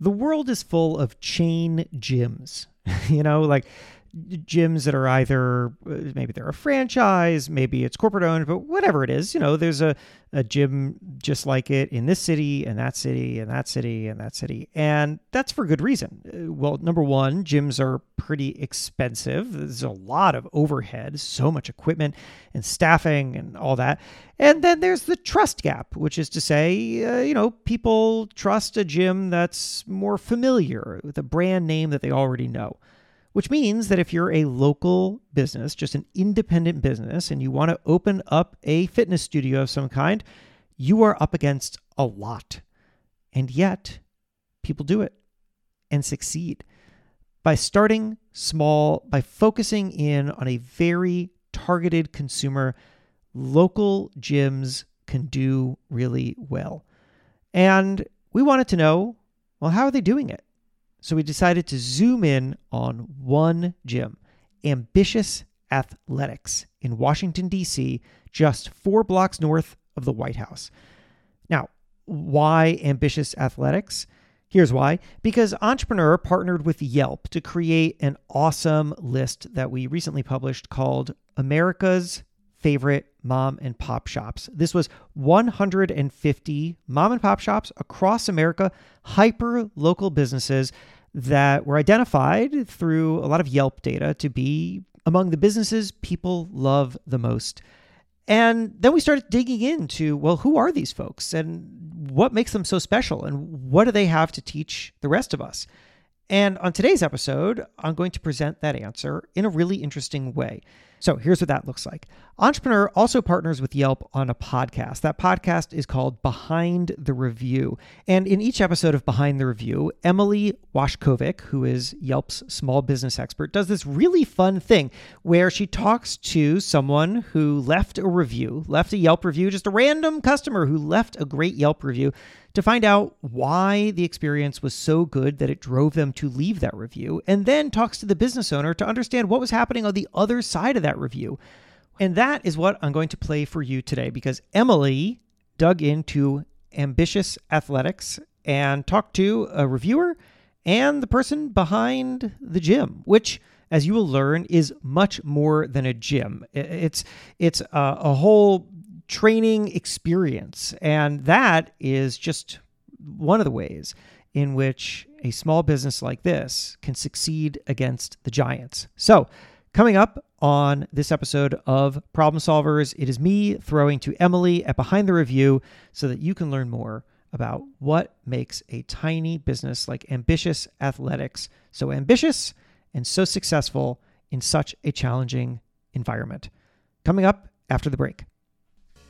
The world is full of chain gyms. you know, like gyms that are either uh, maybe they're a franchise, maybe it's corporate owned, but whatever it is, you know, there's a, a gym just like it in this city and that city and that city and that city. And that's for good reason. Uh, well, number one, gyms are pretty expensive. There's a lot of overhead, so much equipment and staffing and all that. And then there's the trust gap, which is to say, uh, you know, people trust a gym that's more familiar with a brand name that they already know which means that if you're a local business, just an independent business, and you want to open up a fitness studio of some kind, you are up against a lot. And yet, people do it and succeed by starting small, by focusing in on a very targeted consumer. Local gyms can do really well. And we wanted to know well, how are they doing it? So we decided to zoom in on one gym, Ambitious Athletics in Washington, D.C., just four blocks north of the White House. Now, why Ambitious Athletics? Here's why because Entrepreneur partnered with Yelp to create an awesome list that we recently published called America's favorite mom and pop shops. This was 150 mom and pop shops across America, hyper local businesses that were identified through a lot of Yelp data to be among the businesses people love the most. And then we started digging into well, who are these folks and what makes them so special and what do they have to teach the rest of us? And on today's episode, I'm going to present that answer in a really interesting way. So here's what that looks like. Entrepreneur also partners with Yelp on a podcast. That podcast is called Behind the Review. And in each episode of Behind the Review, Emily Washcovick, who is Yelp's small business expert, does this really fun thing where she talks to someone who left a review, left a Yelp review, just a random customer who left a great Yelp review to find out why the experience was so good that it drove them to leave that review, and then talks to the business owner to understand what was happening on the other side of that review. And that is what I'm going to play for you today because Emily dug into ambitious athletics and talked to a reviewer and the person behind the gym, which as you will learn is much more than a gym. It's it's a, a whole training experience. And that is just one of the ways in which a small business like this can succeed against the giants. So, coming up on this episode of Problem Solvers, it is me throwing to Emily at Behind the Review so that you can learn more about what makes a tiny business like Ambitious Athletics so ambitious and so successful in such a challenging environment. Coming up after the break.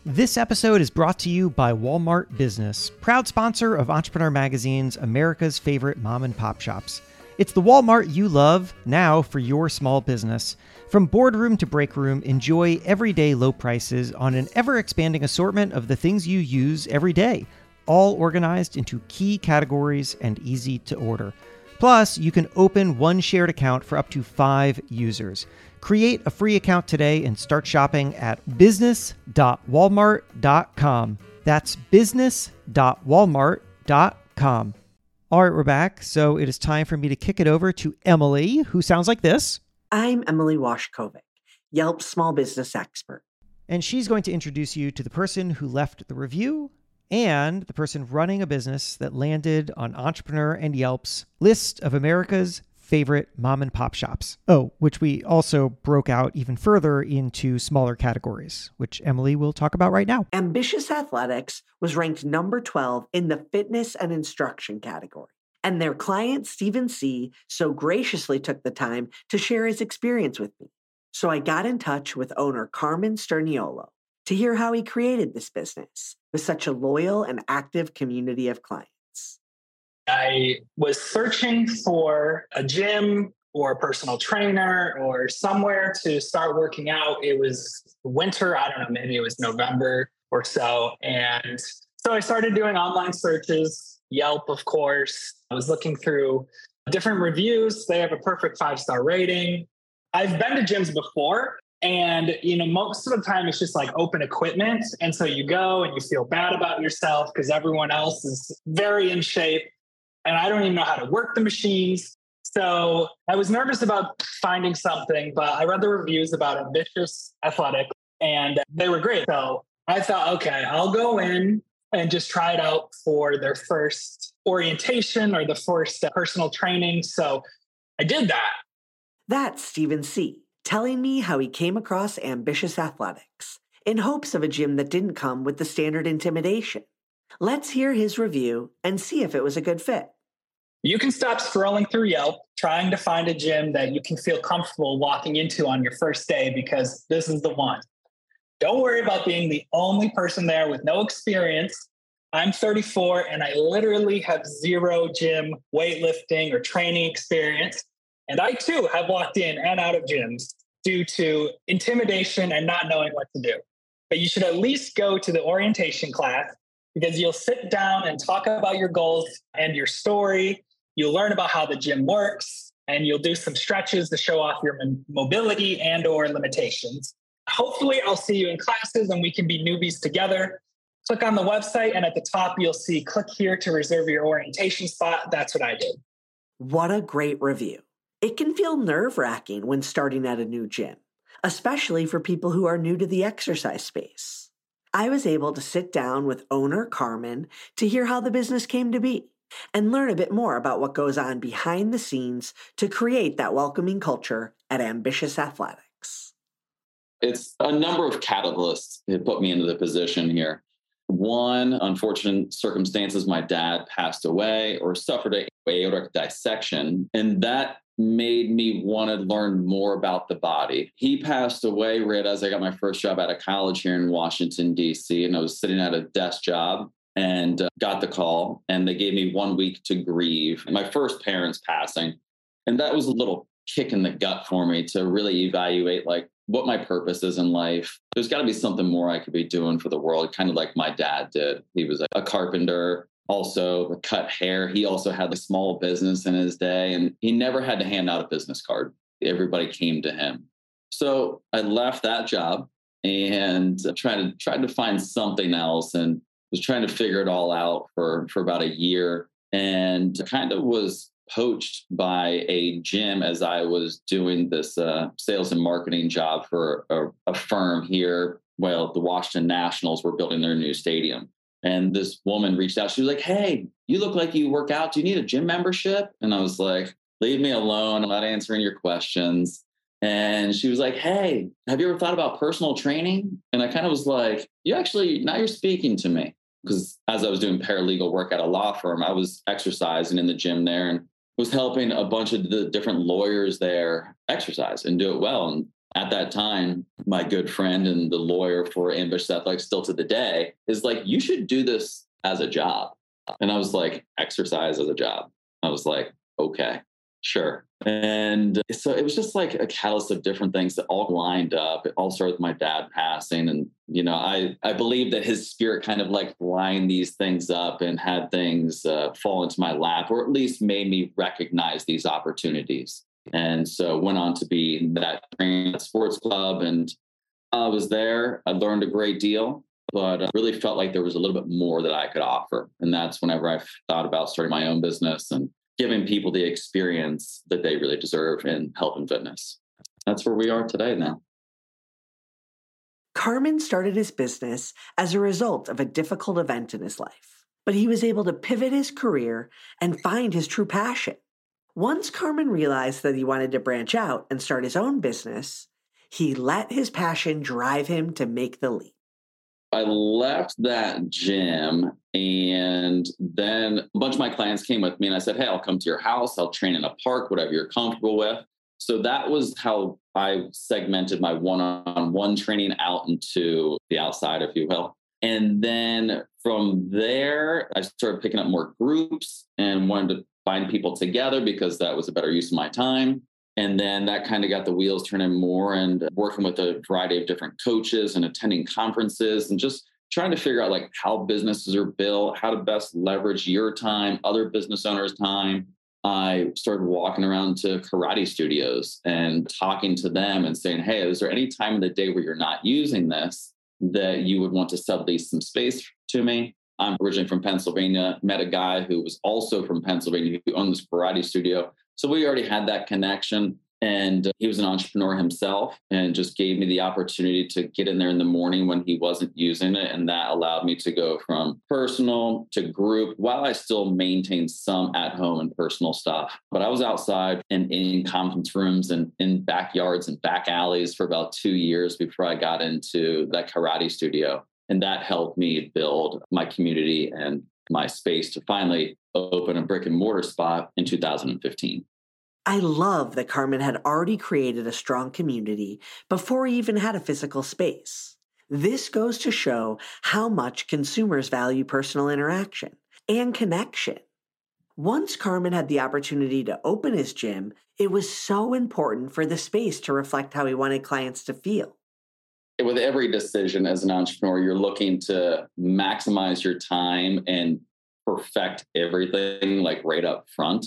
This episode is brought to you by Walmart Business, proud sponsor of Entrepreneur Magazine's America's Favorite Mom and Pop Shops. It's the Walmart you love now for your small business. From boardroom to break room, enjoy everyday low prices on an ever expanding assortment of the things you use every day, all organized into key categories and easy to order. Plus, you can open one shared account for up to five users. Create a free account today and start shopping at business.walmart.com. That's business.walmart.com. All right, we're back. So it is time for me to kick it over to Emily, who sounds like this. I'm Emily Washcovick, Yelp small business expert. And she's going to introduce you to the person who left the review and the person running a business that landed on Entrepreneur and Yelp's list of America's favorite mom and pop shops. Oh, which we also broke out even further into smaller categories, which Emily will talk about right now. Ambitious Athletics was ranked number 12 in the fitness and instruction category. And their client, Stephen C., so graciously took the time to share his experience with me. So I got in touch with owner Carmen Sterniolo to hear how he created this business with such a loyal and active community of clients. I was searching for a gym or a personal trainer or somewhere to start working out. It was winter, I don't know, maybe it was November or so. And so I started doing online searches, Yelp, of course. I was looking through different reviews. They have a perfect five star rating. I've been to gyms before, and you know, most of the time it's just like open equipment. And so you go and you feel bad about yourself because everyone else is very in shape and I don't even know how to work the machines. So I was nervous about finding something, but I read the reviews about Ambitious Athletic and they were great. So I thought, okay, I'll go in and just try it out for their first orientation or the first personal training. So I did that. That's Stephen C. telling me how he came across Ambitious Athletics in hopes of a gym that didn't come with the standard intimidation. Let's hear his review and see if it was a good fit. You can stop scrolling through Yelp trying to find a gym that you can feel comfortable walking into on your first day because this is the one. Don't worry about being the only person there with no experience. I'm 34 and I literally have zero gym weightlifting or training experience. And I too have walked in and out of gyms due to intimidation and not knowing what to do. But you should at least go to the orientation class because you'll sit down and talk about your goals and your story. You'll learn about how the gym works and you'll do some stretches to show off your mobility and or limitations. Hopefully I'll see you in classes and we can be newbies together. Click on the website and at the top you'll see click here to reserve your orientation spot. That's what I did. What a great review. It can feel nerve wracking when starting at a new gym, especially for people who are new to the exercise space. I was able to sit down with owner Carmen to hear how the business came to be and learn a bit more about what goes on behind the scenes to create that welcoming culture at Ambitious Athletics. It's a number of catalysts that put me into the position here. One, unfortunate circumstances, my dad passed away or suffered a aortic dissection, and that made me want to learn more about the body. He passed away right as I got my first job out of college here in Washington, D.C., and I was sitting at a desk job and uh, got the call, and they gave me one week to grieve my first parents passing. And that was a little kick in the gut for me to really evaluate like what my purpose is in life. There's got to be something more I could be doing for the world, kind of like my dad did. He was a carpenter, also cut hair. He also had a small business in his day, and he never had to hand out a business card. Everybody came to him. So I left that job and tried to tried to find something else, and was trying to figure it all out for for about a year, and kind of was poached by a gym as I was doing this uh, sales and marketing job for a, a firm here. Well, the Washington Nationals were building their new stadium. And this woman reached out. She was like, Hey, you look like you work out. Do you need a gym membership? And I was like, Leave me alone. I'm not answering your questions. And she was like, Hey, have you ever thought about personal training? And I kind of was like, You actually, now you're speaking to me. Because as I was doing paralegal work at a law firm, I was exercising in the gym there and was helping a bunch of the different lawyers there exercise and do it well. And at that time, my good friend and the lawyer for Ambitious Athletics still to the day is like, you should do this as a job. And I was like, exercise as a job. I was like, okay, sure. And so it was just like a catalyst of different things that all lined up. It all started with my dad passing. And, you know, I, I believe that his spirit kind of like lined these things up and had things uh, fall into my lap, or at least made me recognize these opportunities and so went on to be that sports club and i was there i learned a great deal but I really felt like there was a little bit more that i could offer. And that's whenever i thought about starting my own business and giving people the experience that they really deserve in health and fitness. That's where we are today now. Carmen started his business as a result of a difficult event in his life but he was able to pivot his career and find his true passion once Carmen realized that he wanted to branch out and start his own business, he let his passion drive him to make the leap. I left that gym and then a bunch of my clients came with me and I said, Hey, I'll come to your house. I'll train in a park, whatever you're comfortable with. So that was how I segmented my one on one training out into the outside, if you will. And then from there, I started picking up more groups and wanted to find people together because that was a better use of my time. And then that kind of got the wheels turning more and working with a variety of different coaches and attending conferences and just trying to figure out like how businesses are built, how to best leverage your time, other business owners' time. I started walking around to karate studios and talking to them and saying, Hey, is there any time of the day where you're not using this that you would want to sublease some space to me? I'm originally from Pennsylvania, met a guy who was also from Pennsylvania who owned this karate studio. So we already had that connection. And uh, he was an entrepreneur himself and just gave me the opportunity to get in there in the morning when he wasn't using it. And that allowed me to go from personal to group while I still maintained some at home and personal stuff. But I was outside and in conference rooms and in backyards and back alleys for about two years before I got into that karate studio. And that helped me build my community and my space to finally open a brick and mortar spot in 2015. I love that Carmen had already created a strong community before he even had a physical space. This goes to show how much consumers value personal interaction and connection. Once Carmen had the opportunity to open his gym, it was so important for the space to reflect how he wanted clients to feel. With every decision as an entrepreneur, you're looking to maximize your time and perfect everything like right up front.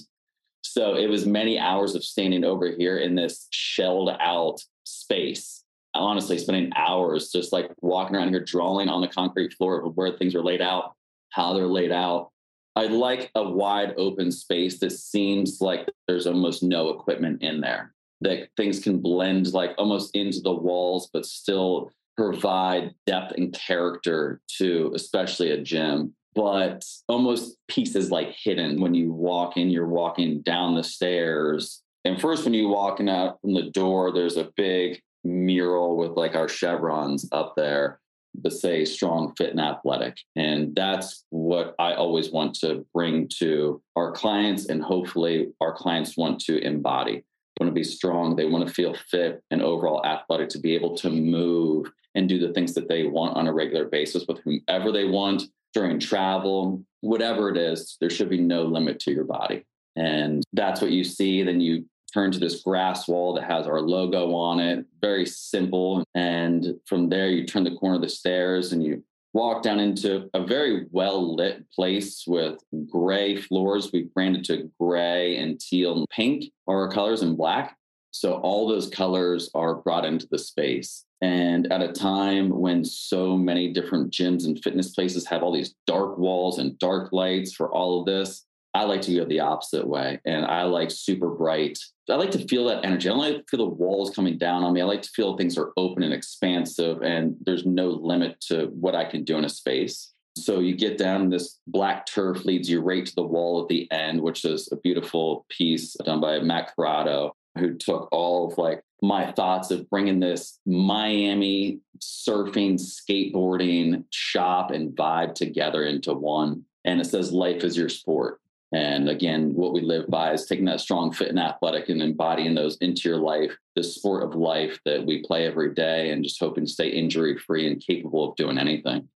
So it was many hours of standing over here in this shelled out space. Honestly, spending hours just like walking around here, drawing on the concrete floor of where things are laid out, how they're laid out. I like a wide open space that seems like there's almost no equipment in there, that things can blend like almost into the walls, but still provide depth and character to especially a gym but almost pieces like hidden when you walk in, you're walking down the stairs. And first, when you walking out uh, from the door, there's a big mural with like our chevrons up there that say strong, fit, and athletic. And that's what I always want to bring to our clients. And hopefully, our clients want to embody. Want to be strong. They want to feel fit and overall athletic to be able to move and do the things that they want on a regular basis with whomever they want during travel, whatever it is, there should be no limit to your body. And that's what you see. Then you turn to this grass wall that has our logo on it, very simple. And from there, you turn the corner of the stairs and you walk down into a very well lit place with gray floors. We branded to gray and teal and pink are our colors and black. So all those colors are brought into the space. And at a time when so many different gyms and fitness places have all these dark walls and dark lights for all of this, I like to go the opposite way. And I like super bright. I like to feel that energy. I don't like to feel the walls coming down on me. I like to feel things are open and expansive and there's no limit to what I can do in a space. So you get down, this black turf leads you right to the wall at the end, which is a beautiful piece done by Matt Corrado who took all of like my thoughts of bringing this Miami surfing, skateboarding shop and vibe together into one. And it says, Life is your sport. And again, what we live by is taking that strong, fit, and athletic and embodying those into your life, the sport of life that we play every day, and just hoping to stay injury free and capable of doing anything.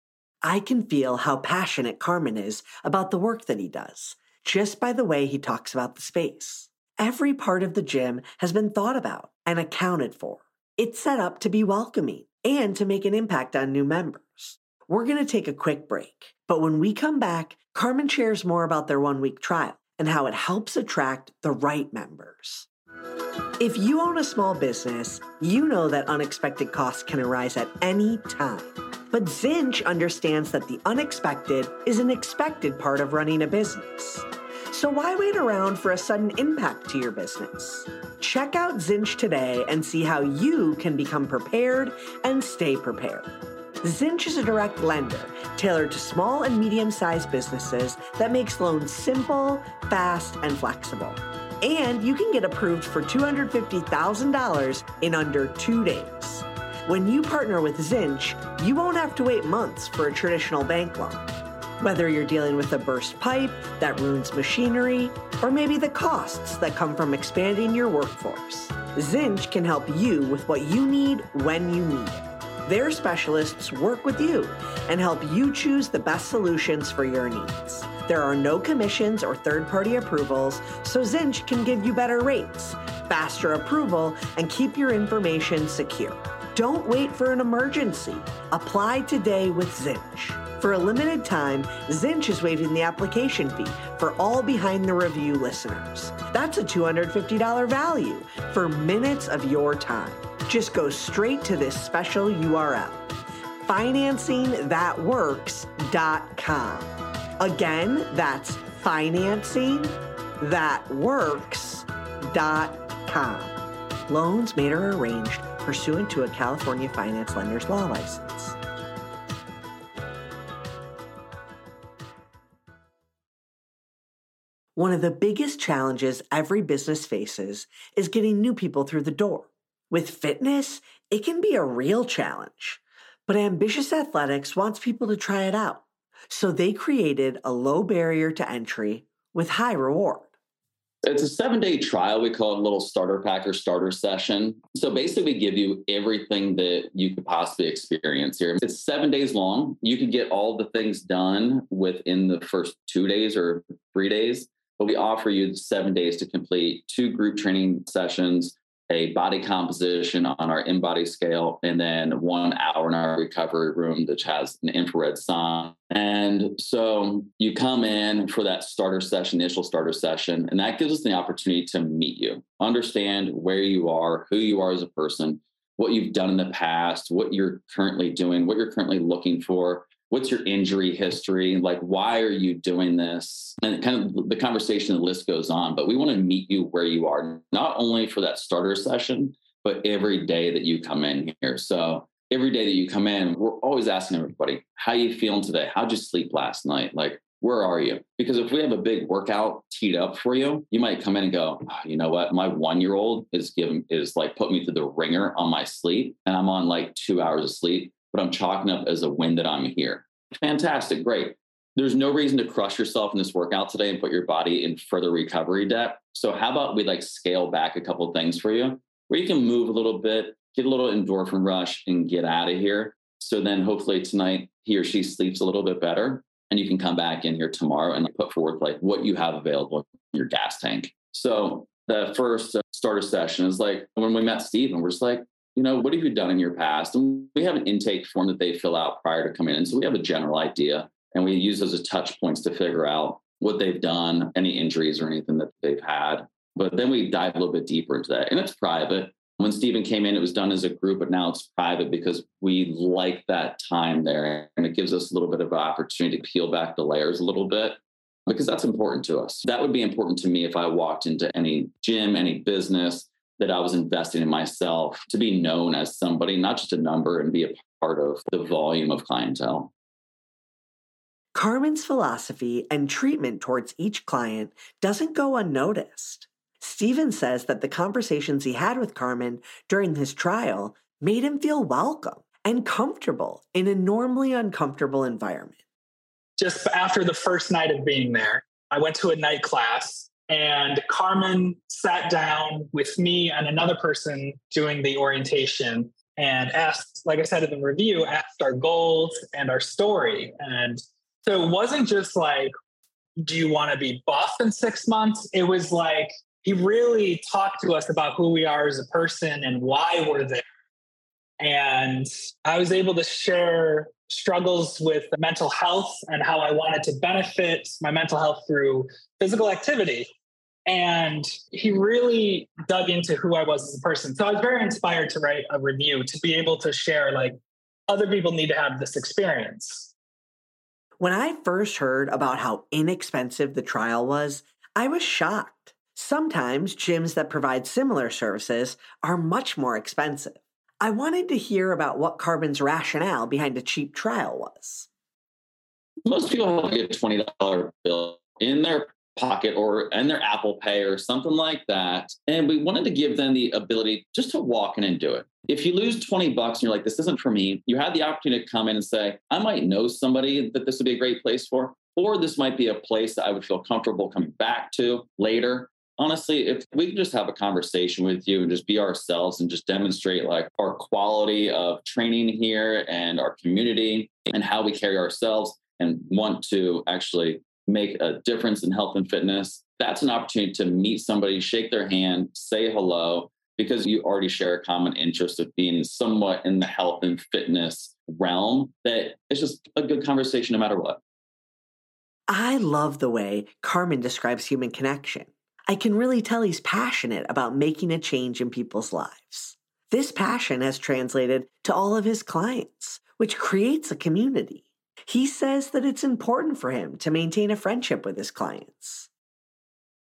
I can feel how passionate Carmen is about the work that he does, just by the way he talks about the space. Every part of the gym has been thought about and accounted for. It's set up to be welcoming and to make an impact on new members. We're going to take a quick break, but when we come back, Carmen shares more about their one week trial and how it helps attract the right members. If you own a small business, you know that unexpected costs can arise at any time. But Zinch understands that the unexpected is an expected part of running a business. So why wait around for a sudden impact to your business? Check out Zinch today and see how you can become prepared and stay prepared. Zinch is a direct lender tailored to small and medium sized businesses that makes loans simple, fast, and flexible. And you can get approved for $250,000 in under two days. When you partner with Zinch, you won't have to wait months for a traditional bank loan. Whether you're dealing with a burst pipe that ruins machinery, or maybe the costs that come from expanding your workforce, Zinch can help you with what you need when you need it. Their specialists work with you and help you choose the best solutions for your needs. There are no commissions or third party approvals, so Zinch can give you better rates, faster approval, and keep your information secure. Don't wait for an emergency. Apply today with Zinch. For a limited time, Zinch is waiving the application fee for all Behind the Review listeners. That's a $250 value for minutes of your time. Just go straight to this special URL financingthatworks.com. Again, that's financingthatworks.com. Loans made or arranged pursuant to a California finance lender's law license. One of the biggest challenges every business faces is getting new people through the door. With fitness, it can be a real challenge, but Ambitious Athletics wants people to try it out. So they created a low barrier to entry with high reward. It's a seven day trial. We call it a little starter pack or starter session. So basically, we give you everything that you could possibly experience here. It's seven days long. You can get all the things done within the first two days or three days, but we offer you seven days to complete two group training sessions, a body composition on our InBody scale, and then one hour in our recovery room, which has an infrared sauna. And so you come in for that starter session, initial starter session, and that gives us the opportunity to meet you, understand where you are, who you are as a person, what you've done in the past, what you're currently doing, what you're currently looking for, what's your injury history? Like why are you doing this? And kind of the conversation the list goes on but we want to meet you where you are not only for that starter session but every day that you come in here. So every day that you come in we're always asking everybody how you feeling today? How'd you sleep last night? Like where are you? Because if we have a big workout teed up for you you might come in and go oh, you know what? My one year old is giving is like put me through the ringer on my sleep and i'm on like two hours of sleep but I'm chalking up as a win that I'm here. Fantastic, great. There's no reason to crush yourself in this workout today and put your body in further recovery debt. So how about we like scale back a couple things for you where you can move a little bit, get a little endorphin rush and get out of here. So then hopefully tonight he or she sleeps a little bit better and you can come back in here tomorrow and put forward like what you have available in your gas tank. So the first uh, starter session is like when we met Stephen, we're just like, you know, what have you done in your past? And we have an intake form that they fill out prior to coming in. So we have a general idea and we use those as touch points to figure out what they've done, any injuries or anything that they've had. But then we dive a little bit deeper into that. And it's private. When Stephen came in, it was done as a group, but now it's private because we like that time there. And it gives us a little bit of an opportunity to peel back the layers a little bit because that's important to us. That would be important to me if I walked into any gym, any business, that I was investing in myself to be known as somebody, not just a number, and be a part of the volume of clientele. Carmen's philosophy and treatment towards each client doesn't go unnoticed. Stephen says that the conversations he had with Carmen during his trial made him feel welcome and comfortable in a normally uncomfortable environment. Just after the first night of being there, I went to a night class and Carmen sat down with me and another person doing the orientation and asked, like I said in the review, asked our goals and our story. And so it wasn't just like, do you want to be buff in six months? It was like, he really talked to us about who we are as a person and why we're there. And I was able to share struggles with the mental health and how I wanted to benefit my mental health through physical activity. And he really dug into who I was as a person. So I was very inspired to write a review to be able to share, like, other people need to have this experience. When I first heard about how inexpensive the trial was, I was shocked. Sometimes gyms that provide similar services are much more expensive. I wanted to hear about what Carmen's rationale behind a cheap trial was. Most people have like a $20 bill in their pocket or in their Apple Pay or something like that. And we wanted to give them the ability just to walk in and do it. If you lose 20 bucks and you're like, this isn't for me, you had the opportunity to come in and say, I might know somebody that this would be a great place for, or this might be a place that I would feel comfortable coming back to later honestly, if we can just have a conversation with you and just be ourselves and just demonstrate like our quality of training here and our community and how we carry ourselves and want to actually make a difference in health and fitness, that's an opportunity to meet somebody, shake their hand, say hello, because you already share a common interest of being somewhat in the health and fitness realm, that it's just a good conversation no matter what. I love the way Carmen describes human connection. I can really tell he's passionate about making a change in people's lives. This passion has translated to all of his clients, which creates a community. He says that it's important for him to maintain a friendship with his clients.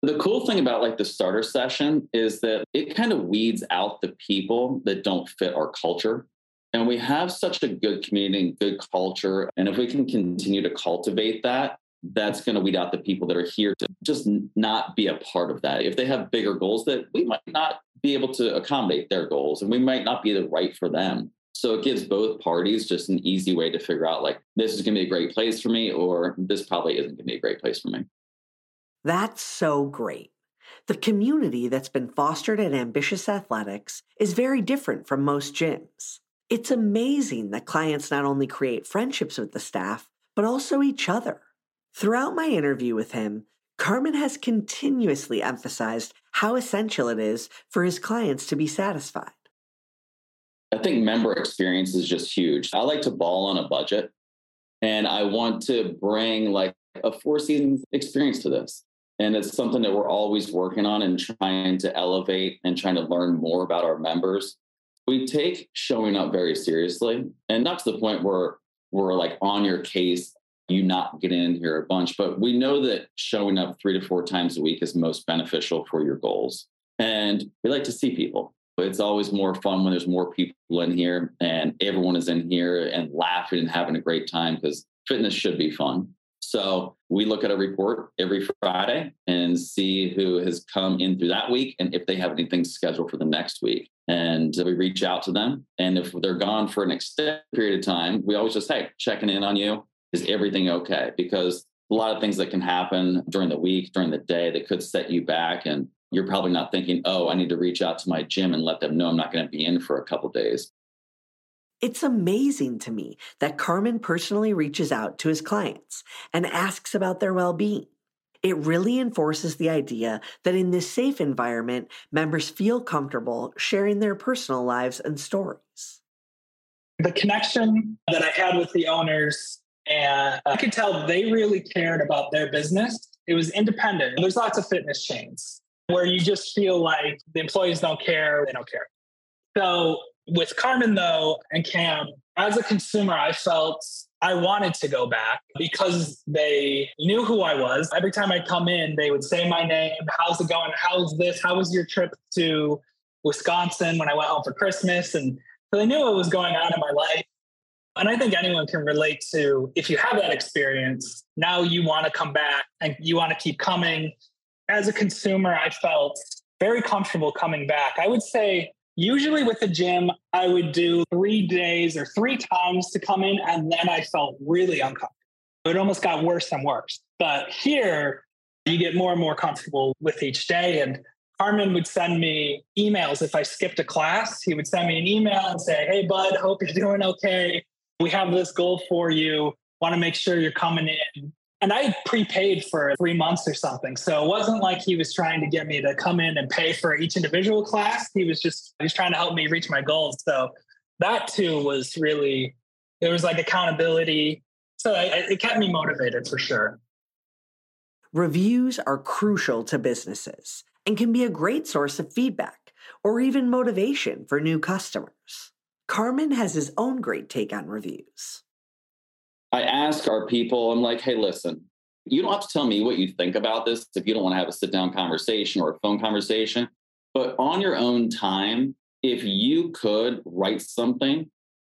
The cool thing about like the starter session is that it kind of weeds out the people that don't fit our culture. And we have such a good community and good culture. And if we can continue to cultivate that, that's going to weed out the people that are here to just not be a part of that. If they have bigger goals that we might not be able to accommodate their goals and we might not be the right for them. So it gives both parties just an easy way to figure out like, this is going to be a great place for me, or this probably isn't going to be a great place for me. That's so great. The community that's been fostered at Ambitious Athletics is very different from most gyms. It's amazing that clients not only create friendships with the staff, but also each other. Throughout my interview with him, Carmen has continuously emphasized how essential it is for his clients to be satisfied. I think member experience is just huge. I like to ball on a budget and I want to bring like a four seasons experience to this. And it's something that we're always working on and trying to elevate and trying to learn more about our members. We take showing up very seriously and not to the point where we're like on your case, you not get in here a bunch, but we know that showing up three to four times a week is most beneficial for your goals. And we like to see people. But it's always more fun when there's more people in here and everyone is in here and laughing and having a great time because fitness should be fun. So we look at a report every Friday and see who has come in through that week and if they have anything scheduled for the next week. And we reach out to them. And if they're gone for an extended period of time, we always just, hey, checking in on you. Is everything okay? Because a lot of things that can happen during the week, during the day that could set you back. And you're probably not thinking, oh, I need to reach out to my gym and let them know I'm not going to be in for a couple days. It's amazing to me that Carmen personally reaches out to his clients and asks about their well being. It really enforces the idea that in this safe environment, members feel comfortable sharing their personal lives and stories. The connection that I had with the owners, and uh, I could tell they really cared about their business. It was independent. There's lots of fitness chains where you just feel like the employees don't care, they don't care. So with Carmen though and Cam, as a consumer, I felt I wanted to go back because they knew who I was. Every time I come in, they would say my name. How's it going? How's this? How was your trip to Wisconsin when I went home for Christmas? And so they knew what was going on in my life. And I think anyone can relate to if you have that experience, now you want to come back and you want to keep coming as a consumer, I felt very comfortable coming back. I would say usually with the gym, I would do three days or three times to come in, and then I felt really uncomfortable. It almost got worse and worse. But here, you get more and more comfortable with each day. And Carmen would send me emails if I skipped a class. He would send me an email and say, Hey, bud, hope you're doing okay. We have this goal for you. Want to make sure you're coming in and I prepaid for three months or something. So it wasn't like he was trying to get me to come in and pay for each individual class. He was just, he was trying to help me reach my goals. So that too was really, there was like accountability. So I, it kept me motivated for sure. Reviews are crucial to businesses and can be a great source of feedback or even motivation for new customers. Carmen has his own great take on reviews. I ask our people, I'm like, hey, listen, you don't have to tell me what you think about this if you don't want to have a sit down conversation or a phone conversation. But on your own time, if you could write something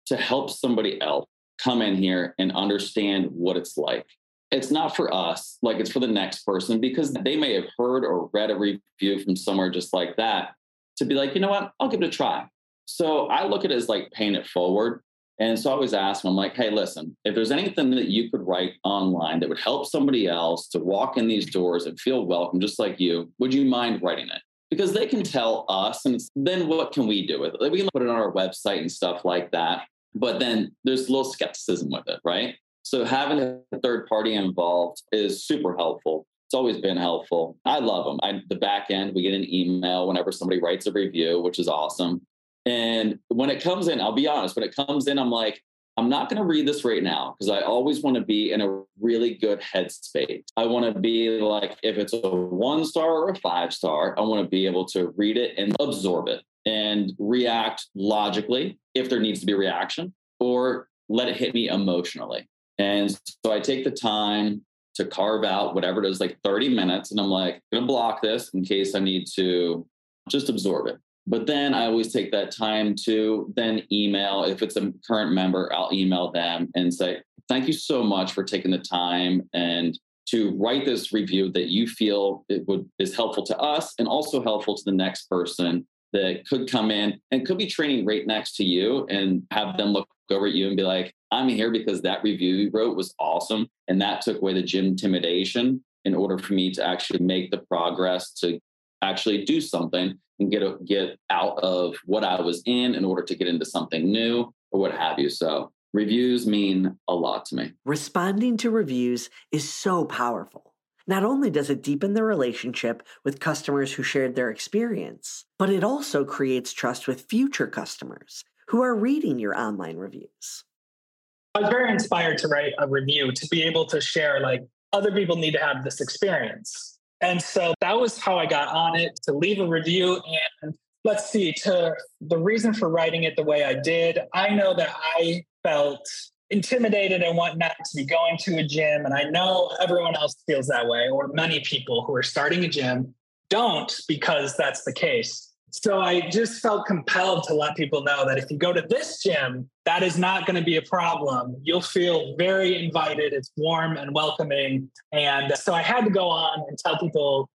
to help somebody else come in here and understand what it's like. It's not for us, like it's for the next person because they may have heard or read a review from somewhere just like that to be like, you know what, I'll give it a try. So I look at it as like paying it forward. And so I always ask them, I'm like, hey, listen, if there's anything that you could write online that would help somebody else to walk in these doors and feel welcome, just like you, would you mind writing it? Because they can tell us, and then what can we do with it? We can put it on our website and stuff like that. But then there's a little skepticism with it, right? So having a third party involved is super helpful. It's always been helpful. I love them. I, the back end, we get an email whenever somebody writes a review, which is awesome. And when it comes in, I'll be honest, when it comes in, I'm like, I'm not going to read this right now because I always want to be in a really good headspace. I want to be like, if it's a one star or a five star, I want to be able to read it and absorb it and react logically if there needs to be reaction, or let it hit me emotionally. And so I take the time to carve out whatever it is, like 30 minutes, and I'm like, I'm gonna block this in case I need to just absorb it. But then I always take that time to then email. If it's a current member, I'll email them and say, thank you so much for taking the time and to write this review that you feel it would is helpful to us and also helpful to the next person that could come in and could be training right next to you and have them look over at you and be like, I'm here because that review you wrote was awesome. And that took away the gym intimidation in order for me to actually make the progress to actually do something and get a, get out of what I was in in order to get into something new or what have you. So reviews mean a lot to me. Responding to reviews is so powerful. Not only does it deepen the relationship with customers who shared their experience, but it also creates trust with future customers who are reading your online reviews. I was very inspired to write a review to be able to share, like, other people need to have this experience. And so that was how I got on it to leave a review. And let's see, to the reason for writing it the way I did, I know that I felt intimidated and whatnot to be going to a gym. And I know everyone else feels that way, or many people who are starting a gym don't because that's the case. So I just felt compelled to let people know that if you go to this gym, that is not going to be a problem. You'll feel very invited. It's warm and welcoming. And so I had to go on and tell people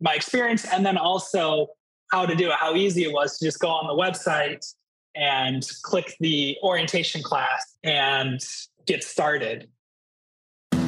my experience and then also how to do it, how easy it was to just go on the website and click the orientation class and get started.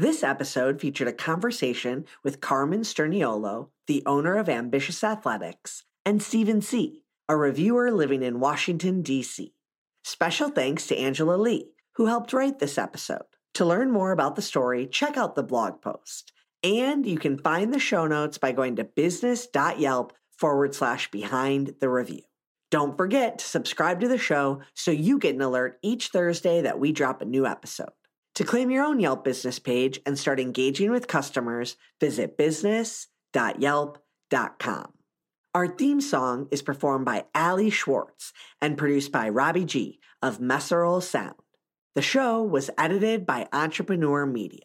This episode featured a conversation with Carmen Sterniolo, the owner of Ambitious Athletics, and Stephen C., a reviewer living in Washington, D.C. Special thanks to Angela Lee, who helped write this episode. To learn more about the story, check out the blog post. And you can find the show notes by going to business.yelp forward slash behind the review. Don't forget to subscribe to the show so you get an alert each Thursday that we drop a new episode. To claim your own Yelp business page and start engaging with customers, visit business.yelp.com. Our theme song is performed by Ali Schwartz and produced by Robbie G of Messerol Sound. The show was edited by Entrepreneur Media.